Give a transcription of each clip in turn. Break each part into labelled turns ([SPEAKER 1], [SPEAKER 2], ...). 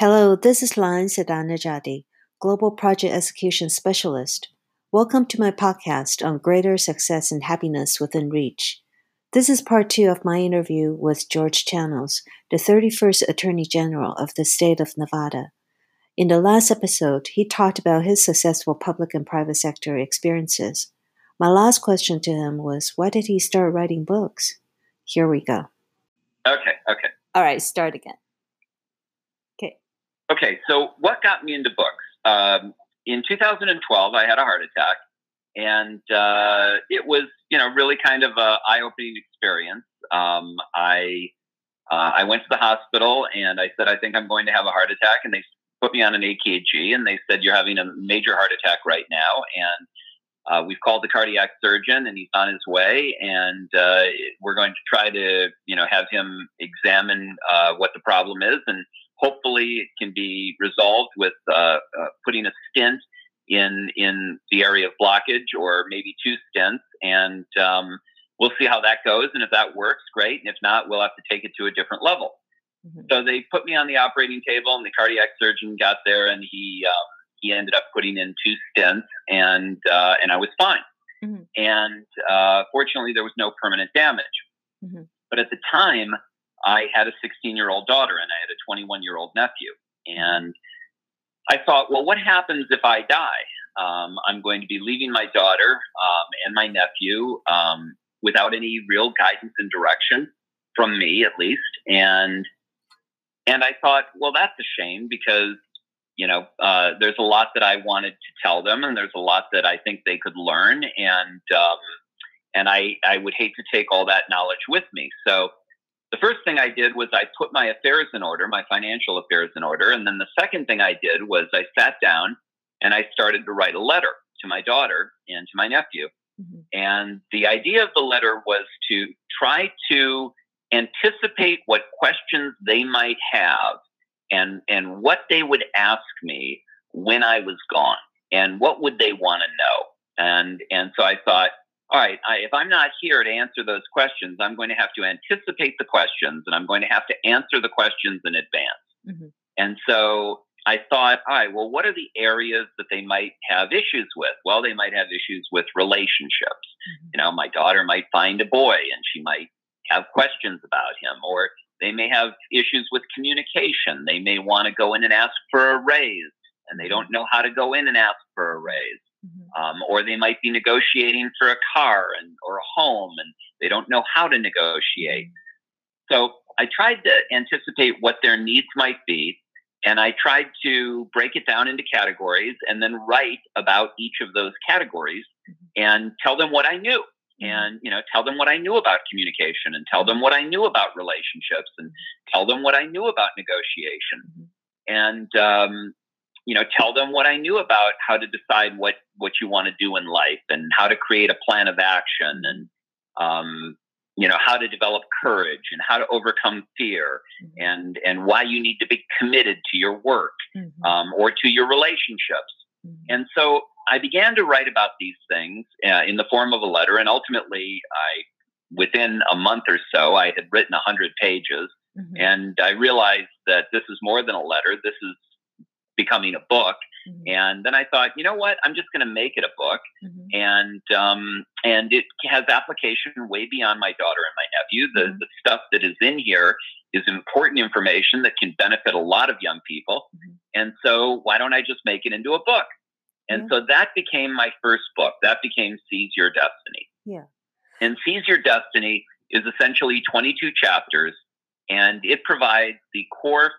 [SPEAKER 1] Hello, this is Lan Sedanajadi, Global Project Execution Specialist. Welcome to my podcast on greater success and happiness within reach. This is part two of my interview with George Chanos, the 31st Attorney General of the state of Nevada. In the last episode, he talked about his successful public and private sector experiences. My last question to him was why did he start writing books? Here we go.
[SPEAKER 2] Okay, okay.
[SPEAKER 1] All right, start again.
[SPEAKER 2] Okay, so what got me into books? Um, in 2012, I had a heart attack, and uh, it was, you know, really kind of a eye-opening experience. Um, I uh, I went to the hospital and I said, I think I'm going to have a heart attack, and they put me on an EKG, and they said, you're having a major heart attack right now, and uh, we've called the cardiac surgeon, and he's on his way, and uh, we're going to try to, you know, have him examine uh, what the problem is, and hopefully it can be resolved with uh, uh, putting a stent in in the area of blockage or maybe two stents and um, we'll see how that goes and if that works great and if not we'll have to take it to a different level mm-hmm. so they put me on the operating table and the cardiac surgeon got there and he um, he ended up putting in two stents and uh, and i was fine mm-hmm. and uh, fortunately there was no permanent damage mm-hmm. but at the time I had a 16 year old daughter and I had a 21 year old nephew. And I thought, well, what happens if I die? Um, I'm going to be leaving my daughter um, and my nephew um, without any real guidance and direction from me, at least. And and I thought, well, that's a shame because you know uh, there's a lot that I wanted to tell them, and there's a lot that I think they could learn, and um, and I I would hate to take all that knowledge with me. So the first thing I did was I put my affairs in order, my financial affairs in order. And then the second thing I did was I sat down and I started to write a letter to my daughter and to my nephew. Mm-hmm. And the idea of the letter was to try to anticipate what questions they might have and, and what they would ask me when I was gone and what would they want to know. And, and so I thought, all right, I, if I'm not here to answer those questions, I'm going to have to anticipate the questions and I'm going to have to answer the questions in advance. Mm-hmm. And so I thought, all right, well, what are the areas that they might have issues with? Well, they might have issues with relationships. Mm-hmm. You know, my daughter might find a boy and she might have questions about him, or they may have issues with communication. They may want to go in and ask for a raise and they don't know how to go in and ask for a raise. Mm-hmm. Um, or they might be negotiating for a car and or a home, and they don't know how to negotiate. Mm-hmm. So I tried to anticipate what their needs might be, and I tried to break it down into categories and then write about each of those categories mm-hmm. and tell them what I knew mm-hmm. and you know tell them what i knew about communication and tell them what i knew about relationships and tell them what i knew about negotiation and um, you know tell them what i knew about how to decide what what you want to do in life and how to create a plan of action and um, you know how to develop courage and how to overcome fear mm-hmm. and and why you need to be committed to your work mm-hmm. um, or to your relationships mm-hmm. and so i began to write about these things uh, in the form of a letter and ultimately i within a month or so i had written 100 pages mm-hmm. and i realized that this is more than a letter this is becoming a book. Mm-hmm. And then I thought, you know what? I'm just going to make it a book, mm-hmm. and um, and it has application way beyond my daughter and my nephew. The mm-hmm. the stuff that is in here is important information that can benefit a lot of young people. Mm-hmm. And so, why don't I just make it into a book? And so that became my first book. That became Seize Your Destiny.
[SPEAKER 1] Yeah.
[SPEAKER 2] And Seize Your Destiny is essentially 22 chapters, and it provides the core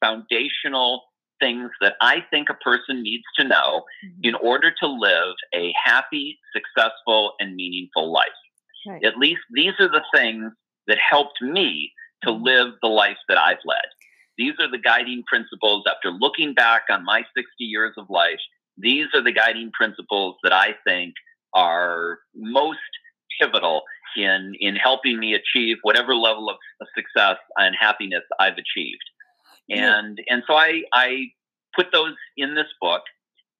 [SPEAKER 2] foundational things that I think a person needs to know mm-hmm. in order to live a happy, successful, and meaningful life. Right. At least these are the things that helped me to mm-hmm. live the life that I've led. These are the guiding principles after looking back on my 60 years of life. These are the guiding principles that I think are most pivotal in, in helping me achieve whatever level of success and happiness I've achieved and and so I I put those in this book.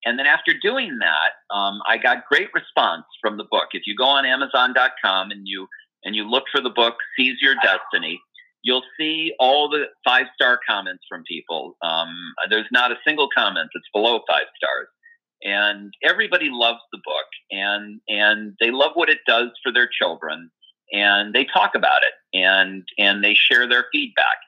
[SPEAKER 2] And then after doing that, um, I got great response from the book. If you go on Amazon.com and you and you look for the book Seize Your Destiny, you'll see all the five star comments from people. Um, there's not a single comment that's below five stars. And everybody loves the book and, and they love what it does for their children and they talk about it and, and they share their feedback.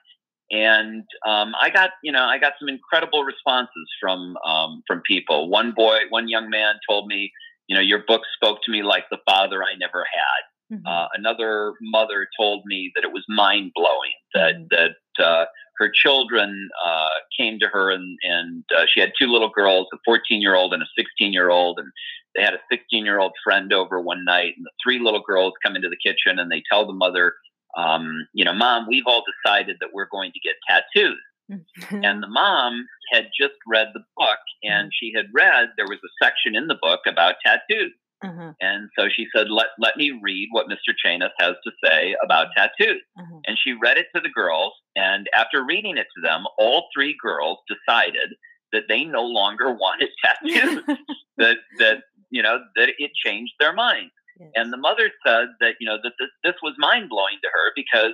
[SPEAKER 2] And um, I got, you know, I got some incredible responses from um, from people. One boy, one young man told me, you know, your book spoke to me like the father I never had. Mm-hmm. Uh, another mother told me that it was mind blowing that mm-hmm. that uh, her children uh, came to her and and uh, she had two little girls, a 14 year old and a 16 year old, and they had a 16 year old friend over one night, and the three little girls come into the kitchen and they tell the mother, um, you know, mom, we've all decided that we're going to get tattoos. Mm-hmm. and the mom had just read the book, and mm-hmm. she had read there was a section in the book about tattoos. Uh-huh. And so she said, let, let me read what Mr. Chanos has to say about tattoos. Uh-huh. And she read it to the girls. And after reading it to them, all three girls decided that they no longer wanted tattoos, that, that, you know, that it changed their mind. Yes. And the mother said that, you know, that this, this was mind blowing to her because,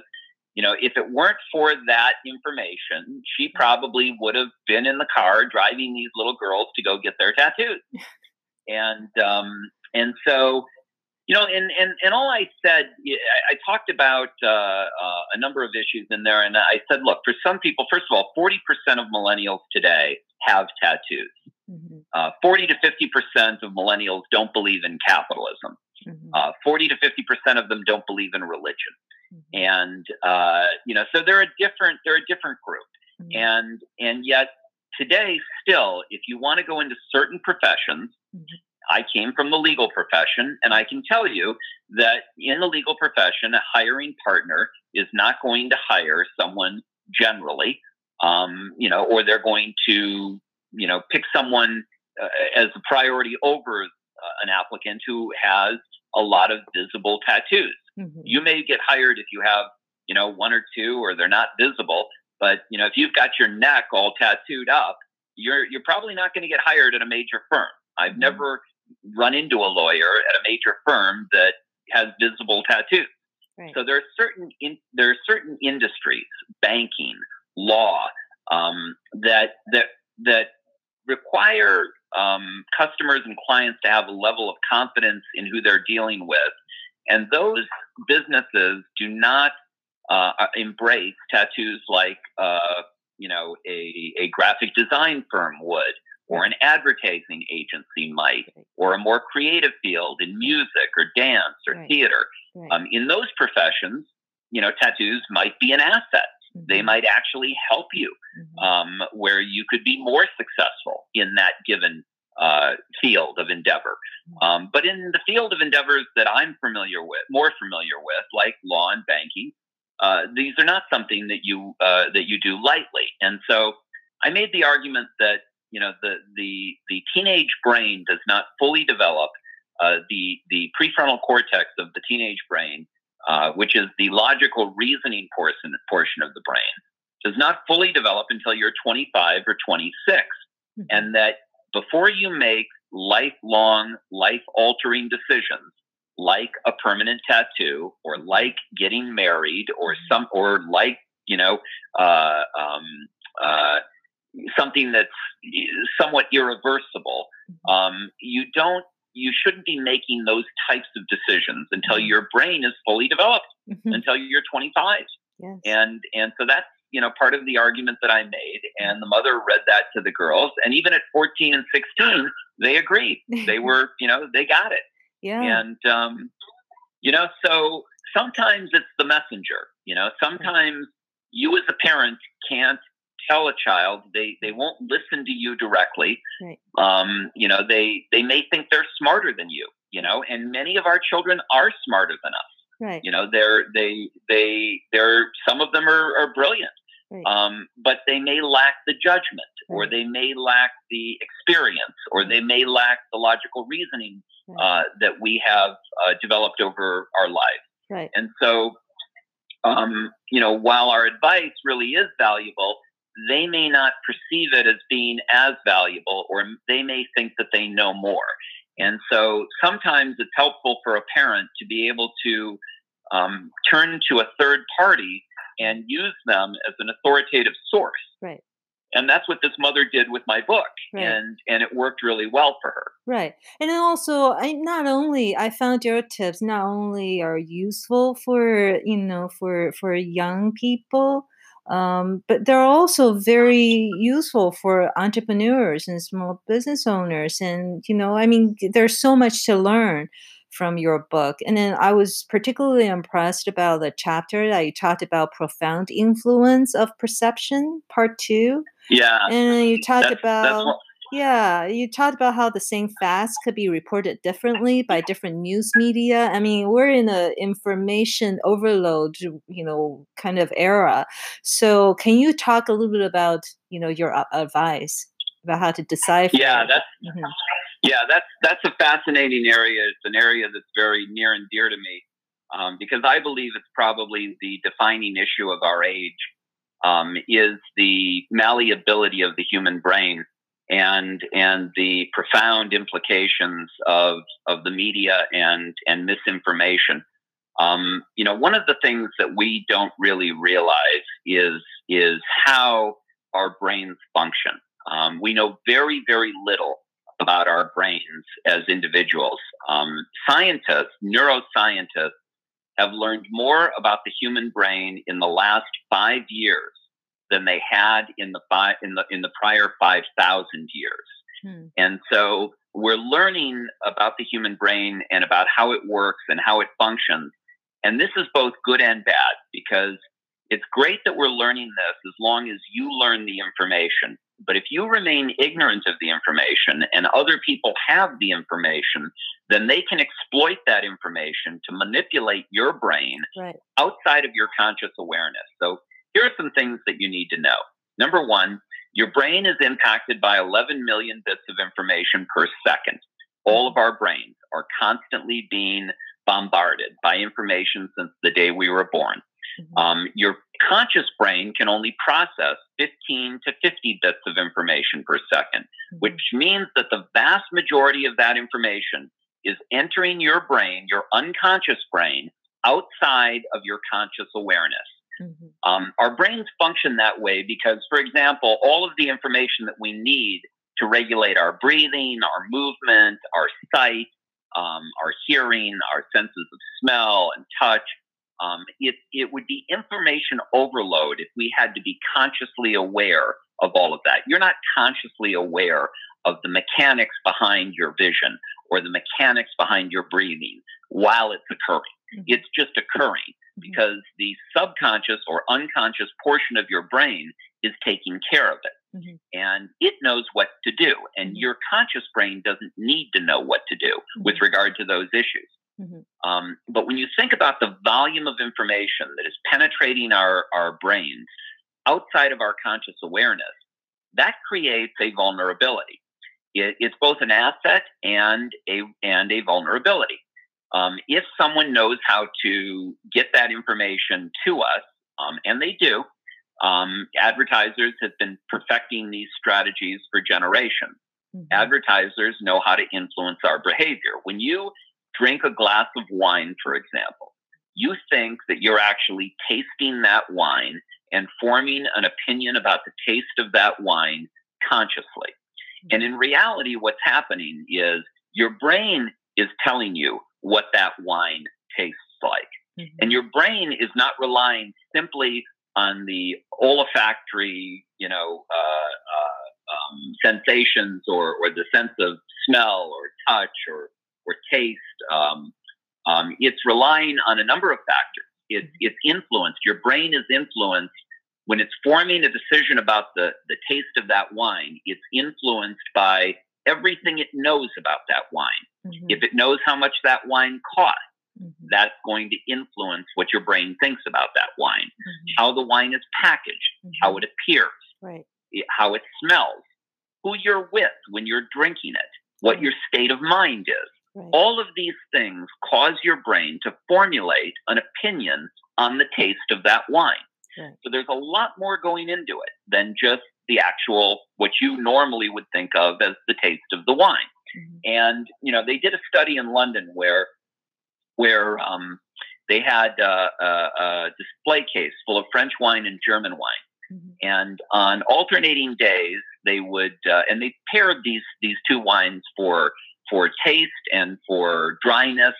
[SPEAKER 2] you know, if it weren't for that information, she probably would have been in the car driving these little girls to go get their tattoos. and um, and so, you know, and, and, and all I said, I, talked about uh, uh, a number of issues in there. And I said, look, for some people, first of all, 40% of millennials today have tattoos. Mm-hmm. Uh, 40 to 50% of millennials don't believe in capitalism. Uh, 40 to 50% of them don't believe in religion. Mm-hmm. And, uh, you know, so they're a different, they're a different group. Mm-hmm. And, and yet today, still, if you want to go into certain professions, mm-hmm. I came from the legal profession, and I can tell you that in the legal profession, a hiring partner is not going to hire someone generally, um, you know, or they're going to, you know, pick someone uh, as a priority over uh, an applicant who has a lot of visible tattoos. Mm-hmm. You may get hired if you have, you know, one or two, or they're not visible. But you know, if you've got your neck all tattooed up, you're you're probably not going to get hired at a major firm. I've mm-hmm. never run into a lawyer at a major firm that has visible tattoos. Right. So there are certain in, there are certain industries, banking, law, um, that that that require um, customers and clients to have a level of confidence in who they're dealing with, and those businesses do not uh, embrace tattoos like uh, you know a, a graphic design firm would or an advertising agency might, or a more creative field in music or dance or right. theater. Right. Um, in those professions, you know, tattoos might be an asset. Mm-hmm. They might actually help you mm-hmm. um, where you could be more successful in that given uh, field of endeavor. Mm-hmm. Um, but in the field of endeavors that I'm familiar with, more familiar with, like law and banking, uh, these are not something that you uh, that you do lightly. And so I made the argument that you know the the the teenage brain does not fully develop uh, the the prefrontal cortex of the teenage brain, uh, which is the logical reasoning portion portion of the brain, does not fully develop until you're 25 or 26, mm-hmm. and that before you make lifelong, life altering decisions like a permanent tattoo or like getting married or mm-hmm. some or like you know uh, um, uh, something that's somewhat irreversible, mm-hmm. um, you don't you shouldn't be making those types of decisions until mm-hmm. your brain is fully developed, mm-hmm. until you're 25. Yes. And and so that's you know part of the argument that I made. And the mother read that to the girls, and even at 14 and 16, they agreed. They were you know they got it.
[SPEAKER 1] Yeah.
[SPEAKER 2] And um, you know so sometimes it's the messenger. You know sometimes you as a parent can't tell a child they they won't listen to you directly right. um, you know they they may think they're smarter than you you know and many of our children are smarter than us
[SPEAKER 1] right.
[SPEAKER 2] you know they're they they they're some of them are, are brilliant right. um, but they may lack the judgment or they may lack the experience or they may lack the logical reasoning uh, that we have uh, developed over our lives
[SPEAKER 1] right
[SPEAKER 2] and so um, you know, while our advice really is valuable, they may not perceive it as being as valuable, or they may think that they know more. And so sometimes it's helpful for a parent to be able to um, turn to a third party and use them as an authoritative source.
[SPEAKER 1] Right.
[SPEAKER 2] And that's what this mother did with my book,
[SPEAKER 1] Right.
[SPEAKER 2] and and it worked really well for her.
[SPEAKER 1] Right. And then also, I not only I found your tips not only are useful for you know for for young people, um, but they're also very useful for entrepreneurs and small business owners. And you know, I mean, there's so much to learn from your book. And then I was particularly impressed about the chapter that you talked about profound influence of perception, part two.
[SPEAKER 2] Yeah,
[SPEAKER 1] And then you talked
[SPEAKER 2] that's,
[SPEAKER 1] about
[SPEAKER 2] that's
[SPEAKER 1] yeah, you talked about how the same fast could be reported differently by different news media. I mean, we're in an information overload, you know, kind of era. So, can you talk a little bit about, you know, your advice about how to decipher?
[SPEAKER 2] yeah, that's
[SPEAKER 1] Mhm.
[SPEAKER 2] Yeah, that's that's a fascinating area. It's an area that's very near and dear to me um, because I believe it's probably the defining issue of our age um, is the malleability of the human brain and and the profound implications of of the media and and misinformation. Um, you know, one of the things that we don't really realize is is how our brains function. Um, we know very very little about our brains as individuals. Um, scientists, neuroscientists, have learned more about the human brain in the last five years than they had in the five in the in the prior five thousand years.
[SPEAKER 1] Hmm.
[SPEAKER 2] And so we're learning about the human brain and about how it works and how it functions. And this is both good and bad because it's great that we're learning this as long as you learn the information. But if you remain ignorant of the information and other people have the information, then they can exploit that information to manipulate your brain
[SPEAKER 1] Right.
[SPEAKER 2] outside of your conscious awareness. So here are some things that you need to know. Number one, your brain is impacted by 11 million bits of information per second. All of our brains are constantly being bombarded by information since the day we were born.
[SPEAKER 1] Mhm.
[SPEAKER 2] Um, your conscious brain can only process 15 to 50 bits of information per second,
[SPEAKER 1] Mhm.
[SPEAKER 2] which means that the vast majority of that information is entering your brain, your unconscious brain, outside of your conscious awareness.
[SPEAKER 1] Mhm.
[SPEAKER 2] Um, our brains function that way because, for example, all of the information that we need to regulate our breathing, our movement, our sight, um, our hearing, our senses of smell and touch, um, it, it would be information overload if we had to be consciously aware of all of that. You're not consciously aware of the mechanics behind your vision or the mechanics behind your breathing while it's occurring.
[SPEAKER 1] Mhm.
[SPEAKER 2] It's just occurring because the subconscious or unconscious portion of your brain is taking care of it.
[SPEAKER 1] Mhm.
[SPEAKER 2] And it knows what to do. And
[SPEAKER 1] Mhm.
[SPEAKER 2] your conscious brain doesn't need to know what to do with
[SPEAKER 1] Mhm.
[SPEAKER 2] regard to those issues. Um, but when you think about the volume of information that is penetrating our, our brains outside of our conscious awareness, that creates a vulnerability. It, it's both an asset and a and a vulnerability. Um, if someone knows how to get that information to us, um, and they do, um, advertisers have been perfecting these strategies for generations.
[SPEAKER 1] Mhm.
[SPEAKER 2] Advertisers know how to influence our behavior. When you drink a glass of wine, for example, you think that you're actually tasting that wine and forming an opinion about the taste of that wine consciously. And in reality, what's happening is your brain is telling you what that wine tastes like.
[SPEAKER 1] Mhm.
[SPEAKER 2] And your brain is not relying simply on the olfactory, you know, uh, uh, um, sensations or, or the sense of smell or touch or, or taste. Um, um, it's relying on a number of factors. It's, it's influenced. Your brain is influenced when it's forming a decision about the, the taste of that wine. It's influenced by everything it knows about that wine.
[SPEAKER 1] Mhm.
[SPEAKER 2] If it knows how much that wine costs,
[SPEAKER 1] Mhm.
[SPEAKER 2] that's going to influence what your brain thinks about that wine,
[SPEAKER 1] Mhm.
[SPEAKER 2] how the wine is packaged, how it appears,
[SPEAKER 1] Right.
[SPEAKER 2] how it smells, who you're with when you're drinking it, what your state of mind is.
[SPEAKER 1] Right.
[SPEAKER 2] All of these things cause your brain to formulate an opinion on the taste of that wine.
[SPEAKER 1] Right.
[SPEAKER 2] So there's a lot more going into it than just the actual, what you normally would think of as the taste of the wine.
[SPEAKER 1] Mhm.
[SPEAKER 2] And you know, they did a study in London where where um, they had uh, a, a, display case full of French wine and German wine. Mm-hmm. And on alternating days, they would uh, and they paired these these two wines for for taste and for dryness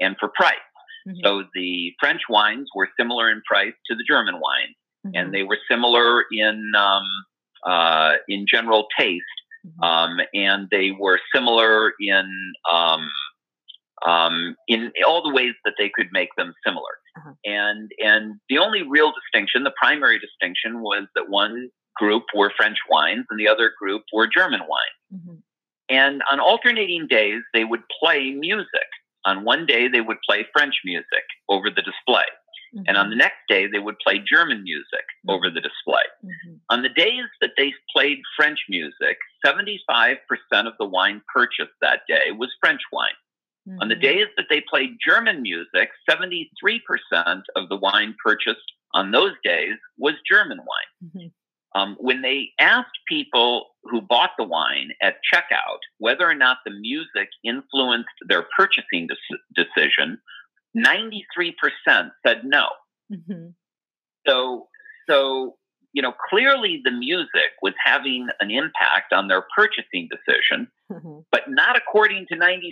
[SPEAKER 2] and for price. Mm-hmm. So the French wines were similar in price to the German wines, mm-hmm. and they were similar in um, uh, in general taste, mm-hmm. um, and they were similar in um, um, in all the ways that they could make them similar. Uh-huh. And and the only real distinction, the primary distinction, was that one group were French wines and the other group were German wines. Mm-hmm. And on alternating days, they would play music. On one day, they would play French music over the display. Mm-hmm. And on the next day, they would play German music mm-hmm. over the display. Mm-hmm. On the days that they played French music, 75% of the wine purchased that day was French wine. Mm-hmm. On the mm-hmm. days that they played German music, 73% of the wine purchased on those days was German wine. Mm-hmm. Um, when they asked people who bought the wine at checkout whether or not the music influenced their purchasing de- decision, 93% said no. Mm-hmm. So, so you know, clearly the music was having an impact on their purchasing decision, mm-hmm. but not according to 93%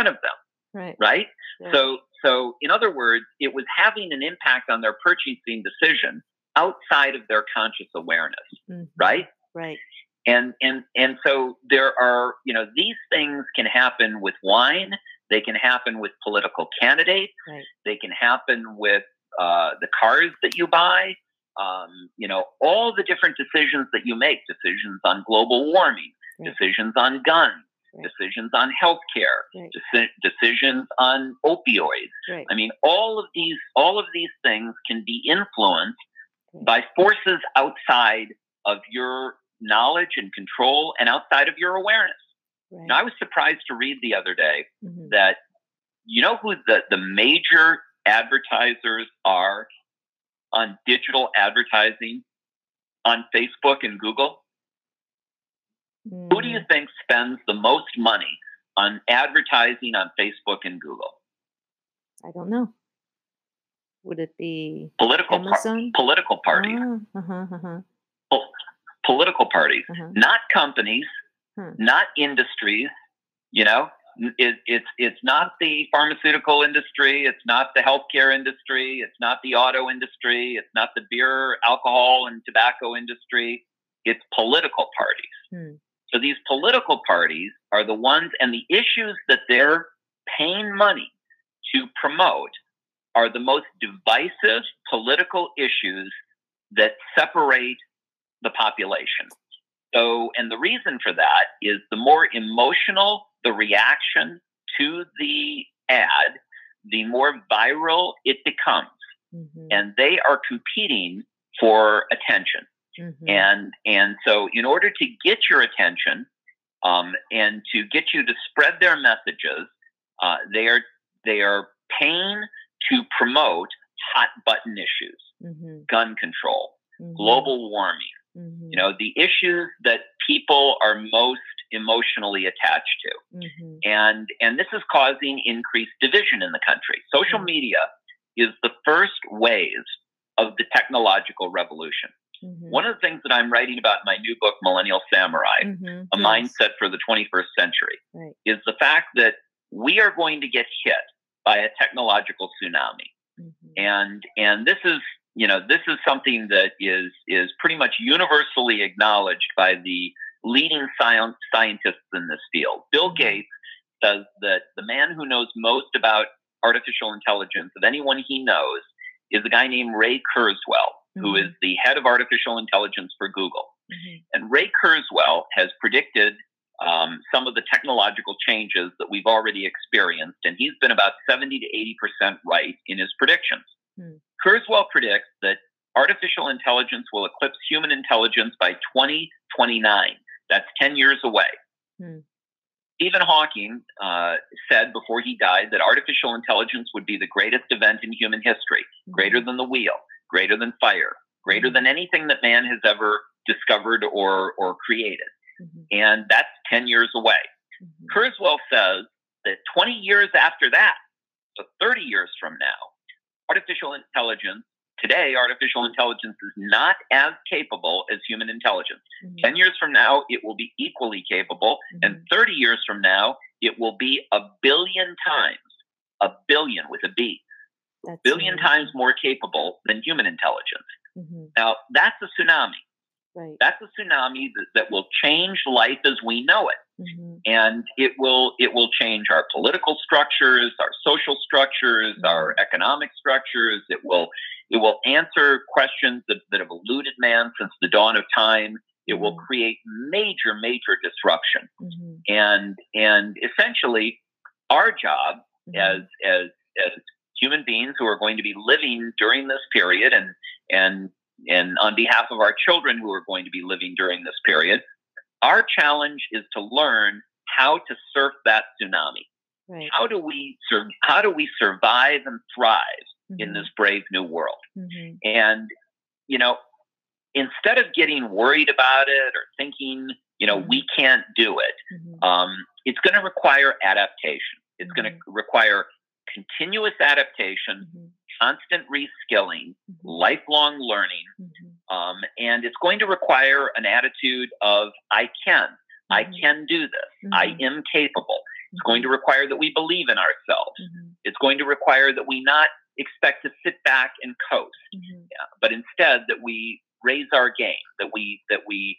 [SPEAKER 2] of them.
[SPEAKER 1] Right.
[SPEAKER 2] Right. Yeah. So, so in other words, it was having an impact on their purchasing decision outside of their conscious awareness. Mm-hmm. Right.
[SPEAKER 1] Right.
[SPEAKER 2] And, and, and so there are, you know, these things can happen with wine. They can happen with political candidates. Right. They can happen with uh, the cars that you buy um, you know, all the different decisions that you make, decisions on global warming, right. decisions on guns, right. decisions on healthcare, right. deci- decisions on opioids. I mean, all of these, all of these things can be influenced by forces outside of your knowledge and control and outside of your awareness. Now, I was surprised to read the other day mm-hmm. that you know who the, the major advertisers are on digital advertising on Facebook and Google? Mm. Who do you mm. think spends the most money on advertising on Facebook and Google?
[SPEAKER 1] I don't know. Would it be
[SPEAKER 2] political? Par- political parties? Ah, uh-huh, uh-huh. Po- political parties, uh-huh. not companies, hmm. not industries. You know, it, it's it's not the pharmaceutical industry, it's not the healthcare industry, it's not the auto industry, it's not the beer, alcohol, and tobacco industry. It's political parties. Hmm. So these political parties are the ones, and the issues that they're paying money to promote are the most divisive political issues that separate the population. So, and the reason for that is the more emotional the reaction to the ad, the more viral it becomes. Mm-hmm. And they are competing for attention. Mm-hmm. And and so in order to get your attention um, and to get you to spread their messages, uh, they are they are paying to promote hot button issues, mm-hmm. gun control, mm-hmm. global warming, Mm-hmm. You know, the issues that people are most emotionally attached to. Mm-hmm. And and this is causing increased division in the country. Social mm-hmm. media is the first wave of the technological revolution. Mm-hmm. One of the things that I'm writing about in my new book, Millennial Samurai, mm-hmm. a yes. mindset for the 21st century, right. is the fact that we are going to get hit by a technological tsunami. Mm-hmm. And and this is you know, this is something that is is pretty much universally acknowledged by the leading science scientists in this field. Bill mm-hmm. Gates says that the man who knows most about artificial intelligence of anyone he knows is a guy named Ray Kurzweil, mm-hmm. who is the head of artificial intelligence for Google. Mm-hmm. And Ray Kurzweil has predicted um, some of the technological changes that we've already experienced, and he's been about 70 to 80% right in his predictions. Mm. Kurzweil predicts that artificial intelligence will eclipse human intelligence by 2029. That's 10 years away. Hmm. Stephen Hawking uh, said before he died that artificial intelligence would be the greatest event in human history, mm-hmm. greater than the wheel, greater than fire, greater hmm. than anything that man has ever discovered or, or created. Mm-hmm. And that's 10 years away. Mm-hmm. Kurzweil says that 20 years after that, so 30 years from now, artificial intelligence today, artificial intelligence is not as capable as human intelligence. Mm-hmm. 10 years from now, it will be equally capable. Mm-hmm. And 30 years from now, it will be a billion times, a billion with a B, that's billion amazing. times more capable than human intelligence. Mm-hmm. Now, that's a tsunami. Right. That's a tsunami that, that will change life as we know it. Mm-hmm. And it will it will change our political structures, our social structures, mm-hmm. our economic structures. It will it will answer questions that, that have eluded man since the dawn of time. It will mm-hmm. create major, major disruption. Mm-hmm. And and essentially our job mm-hmm. as as as human beings who are going to be living during this period and and and on behalf of our children who are going to be living during this period, our challenge is to learn how to surf that tsunami. Right. How do we sur- how do we survive and thrive mm-hmm. in this brave new world? Mm-hmm. And you know, instead of getting worried about it or thinking, you know, mm-hmm. we can't do it, mm-hmm. um, it's going to require adaptation. It's going to mm-hmm. require continuous adaptation, mm-hmm. constant reskilling, lifelong learning. Um, and it's going to require an attitude of I can, I mm-hmm. can do this, I mm-hmm. am capable. It's going to require that we believe in ourselves. Mm-hmm. It's going to require that we not expect to sit back and coast, yeah, but instead that we raise our game, that we that we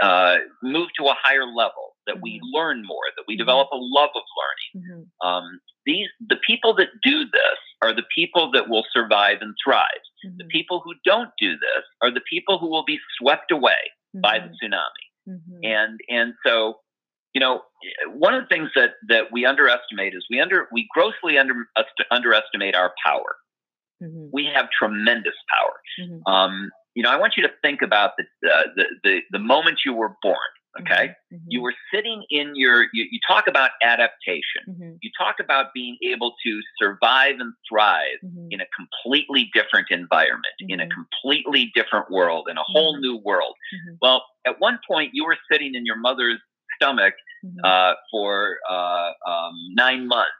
[SPEAKER 2] uh, move to a higher level, that mm-hmm. we learn more, that we mm-hmm. develop a love of learning. Mm-hmm. Um, these the people that do this are the people that will survive and thrive. The mm-hmm. people who don't do this are the people who will be swept away by the mm-hmm. tsunami. Mm-hmm. And and so you know one of the things that that we underestimate is we under we grossly under underestimate our power. We have tremendous power. Um, you know, I want you to think about the, uh, the, the, the moment you were born. Okay. Mm-hmm. mm-hmm. You were sitting in your, you, you talk about adaptation. Mm-hmm. You talk about being able to survive and thrive mm-hmm. in a completely different environment, in a mm-hmm. completely different world, in a whole mm-hmm. new world. Well, at one point, you were sitting in your mother's stomach uh, for uh, um, nine months,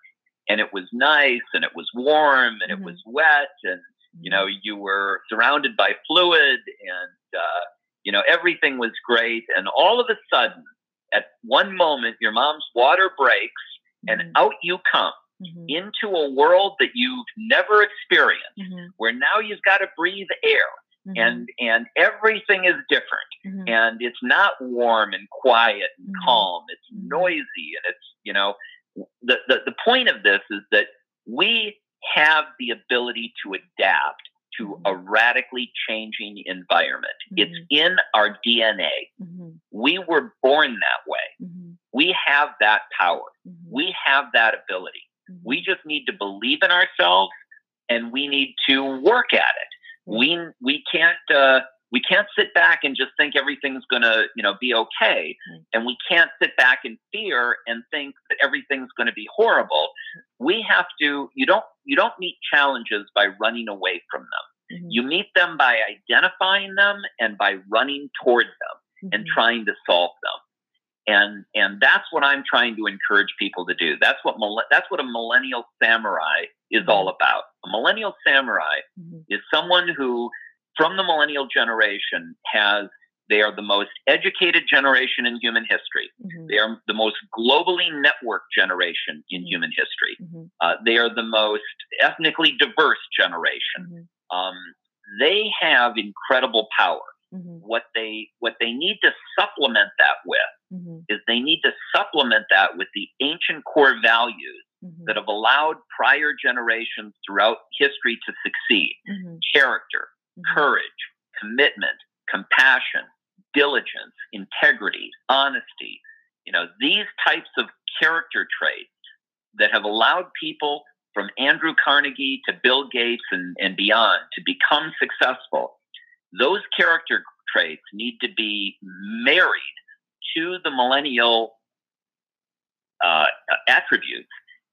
[SPEAKER 2] and it was nice, and it was warm, and it was wet, and you know, you were surrounded by fluid and, uh, you know, everything was great. And all of a sudden, at one moment, your mom's water breaks and mm-hmm. out you come mm-hmm. into a world that you've never experienced, mm-hmm. where now you've got to breathe air. Mm-hmm. And and everything is different, mm-hmm. and it's not warm and quiet and mm-hmm. calm. It's noisy, and it's you know the, the the point of this is that we have the ability to adapt to a radically changing environment. Mm-hmm. It's in our DNA. Mm-hmm. We were born that way. Mm-hmm. We have that power. Mm-hmm. We have that ability. Mm-hmm. We just need to believe in ourselves and we need to work at it. We we can't uh, we can't sit back and just think everything's going to you know be okay and we can't sit back in fear and think that everything's going to be horrible we have to you don't you don't meet challenges by running away from them mm-hmm. you meet them by identifying them and by running toward them mm-hmm. and trying to solve them and and that's what i'm trying to encourage people to do that's what that's what a millennial samurai is all mm-hmm. about a millennial samurai mm-hmm. is someone who from the millennial generation has they are the most educated generation in human history. Mm-hmm. They are the most globally networked generation in mm-hmm. human history. Mm-hmm. Uh, they are the most ethnically diverse generation. Mm-hmm. Um, they have incredible power. Mm-hmm. What they what they need to supplement that with mm-hmm. is they need to supplement that with the ancient core values that have allowed prior generations throughout history to succeed: character, Mm-hmm. courage, commitment, compassion, diligence, integrity, honesty. You know, these types of character traits that have allowed people from Andrew Carnegie to Bill Gates and, and beyond to become successful, those character traits need to be married to the millennial uh, attributes.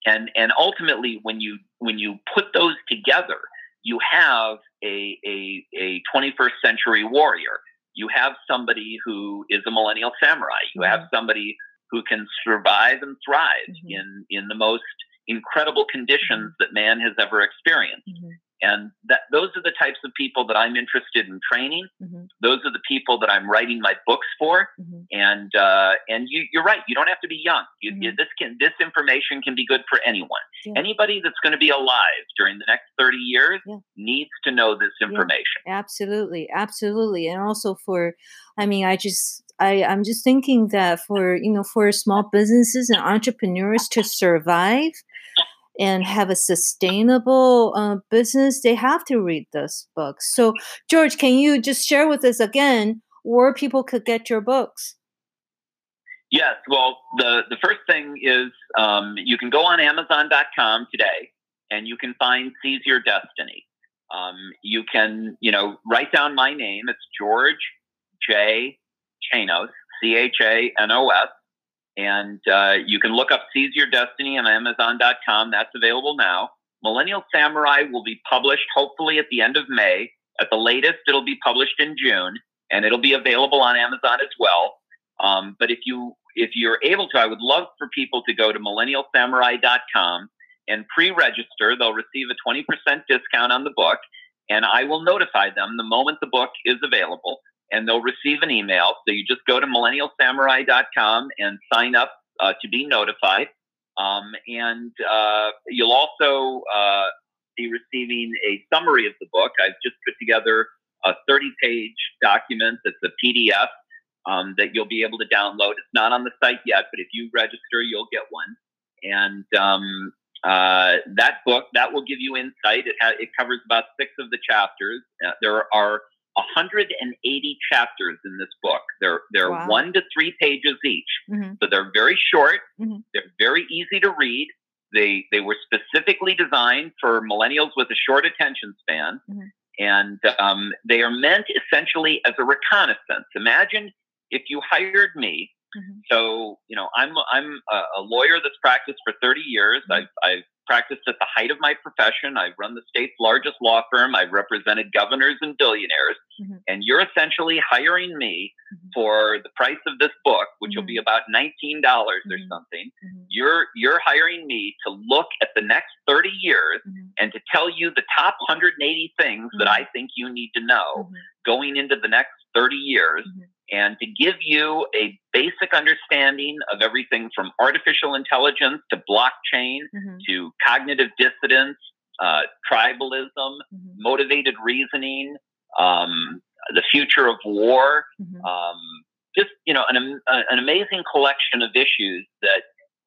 [SPEAKER 2] And, and ultimately, when you when you put those together, you have a, a, a 21st century warrior. You have somebody who is a millennial samurai. You mm-hmm. have somebody who can survive and thrive mm-hmm. in, in the most incredible conditions mm-hmm. that man has ever experienced. Mm-hmm. And that those are the types of people that I'm interested in training. Mm-hmm. Those are the people that I'm writing my books for. Mm-hmm. And uh, and you, are right. You don't have to be young. You, mm-hmm. you, this can this information can be good for anyone. Yeah. Anybody that's going to be alive during the next 30 years yeah. needs to know this information.
[SPEAKER 1] Yeah, absolutely, absolutely, and also for, I mean, I just I, I'm just thinking that for you know for small businesses and entrepreneurs to survive, and have a sustainable uh, business, they have to read this book. So, George, can you just share with us again where people could get your books?
[SPEAKER 2] Yes. Well, the, the first thing is um, you can go on Amazon.com today and you can find Seize Your Destiny. Um, you can, you know, write down my name. It's George J. Chanos, C H A N O S. And uh, you can look up Seize Your Destiny on Amazon.com. That's available now. Millennial Samurai will be published hopefully at the end of May. At the latest, it'll be published in June, and it'll be available on Amazon as well. Um, but if you if you're able to, I would love for people to go to millennialsamurai.com and pre-register. They'll receive a 20% discount on the book, and I will notify them the moment the book is available and they'll receive an email. So you just go to millennialsamurai.com and sign up uh, to be notified. Um, and uh, you'll also uh, be receiving a summary of the book. I've just put together a 30 page document that's a PDF um, that you'll be able to download. It's not on the site yet, but if you register, you'll get one. And um, uh, that book that will give you insight. It, ha- it covers about six of the chapters. Uh, there are 180 chapters in this book. They're they're wow. one to three pages each, mm-hmm. so they're very short. Mm-hmm. They're very easy to read. They they were specifically designed for millennials with a short attention span, mm-hmm. and um, they are meant essentially as a reconnaissance. Imagine if you hired me. Mm-hmm. So you know I'm I'm a, lawyer that's practiced for 30 years. Mm-hmm. I've I've practiced at the height of my profession. I've run the state's largest law firm. I've represented governors and billionaires. Mm-hmm. And you're essentially hiring me mm-hmm. for the price of this book, which mm-hmm. will be about $19 or mm-hmm. something. Mm-hmm. You're you're hiring me to look at the next 30 years mm-hmm. and to tell you the top 180 things that I think you need to know going into the next 30 years and to give you a basic understanding of everything from artificial intelligence to blockchain mm-hmm. to cognitive dissonance, uh, tribalism, mm-hmm. motivated reasoning, um, the future of war. Mm-hmm. Um, just you know, an, an amazing collection of issues that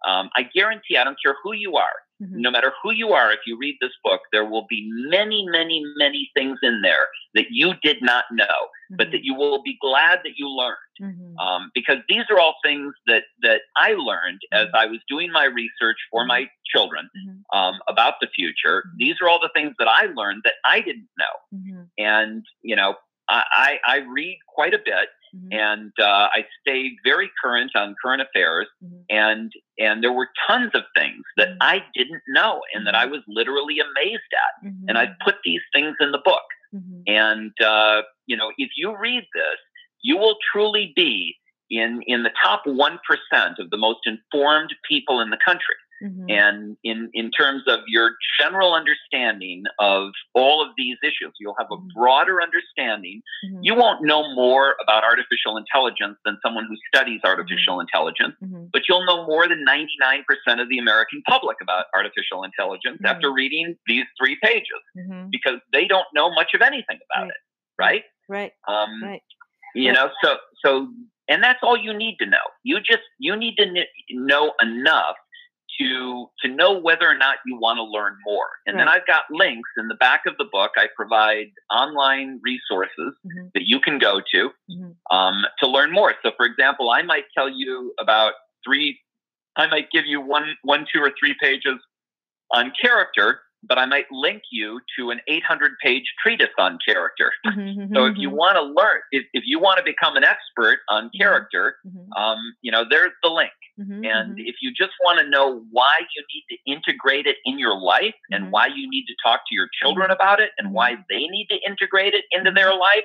[SPEAKER 2] um, I guarantee. I don't care who you are. Mm-hmm. No matter who you are, if you read this book, there will be many, many, many things in there that you did not know, mm-hmm. but that you will be glad that you learned. Mm-hmm. Um, because these are all things that, that I learned as mm-hmm. I was doing my research for my mm-hmm. children mm-hmm. um, about the future. These are all the things that I learned that I didn't know. And, you know, I, I, I read quite a bit. Mm-hmm. And uh, I stayed very current on current affairs, mm-hmm. and and there were tons of things that mm-hmm. I didn't know and that I mm-hmm. was literally amazed at. And I put these things in the book. Mm-hmm. And uh, you know, if you read this, you will truly be in in the top one percent of the most informed people in the country. Mm-hmm. And in, in terms of your general understanding of all of these issues, you'll have a mm-hmm. broader understanding. Mm-hmm. You won't know more about artificial intelligence than someone who studies artificial mm-hmm. intelligence, mm-hmm. but you'll know more than 99% of the American public about artificial intelligence mm-hmm. after reading these three pages because they don't know much of anything about
[SPEAKER 1] right.
[SPEAKER 2] it. Right?
[SPEAKER 1] Right. Um, right.
[SPEAKER 2] You know, so, so, and that's all you need to know. You just, you need to know enough to to know whether or not you want to learn more. And right. then I've got links in the back of the book. I provide online resources mm-hmm. that you can go to mm-hmm. um, to learn more. So, for example, I might tell you about three. I might give you one, one, two, or three pages on character but I might link you to an 800 page treatise on character. Mm-hmm, mm-hmm so if you mm-hmm. want to learn, if, if you want to become an expert on mm-hmm, character, mm-hmm. um, you know, there's the link. Mm-hmm, and if you just want to know why you need to integrate it in your life and why you need to talk to your children about it and why they need to integrate it into their life,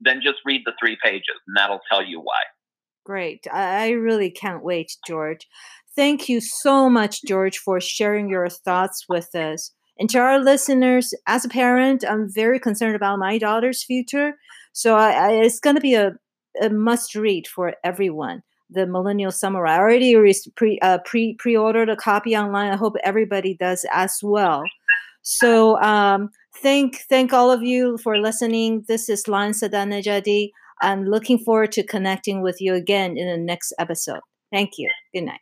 [SPEAKER 2] then just read the three pages and that'll tell you why.
[SPEAKER 1] Great. I really can't wait, George. Thank you so much, George, for sharing your thoughts with us. And to our listeners, as a parent, I'm very concerned about my daughter's future. So I, I, it's going to be a, a must read for everyone. The Millennial Samurai. I already pre uh, pre pre ordered a copy online. I hope everybody does as well. So um, thank thank all of you for listening. This is Lan Sadanajadi. I'm looking forward to connecting with you again in the next episode. Thank you. Good night.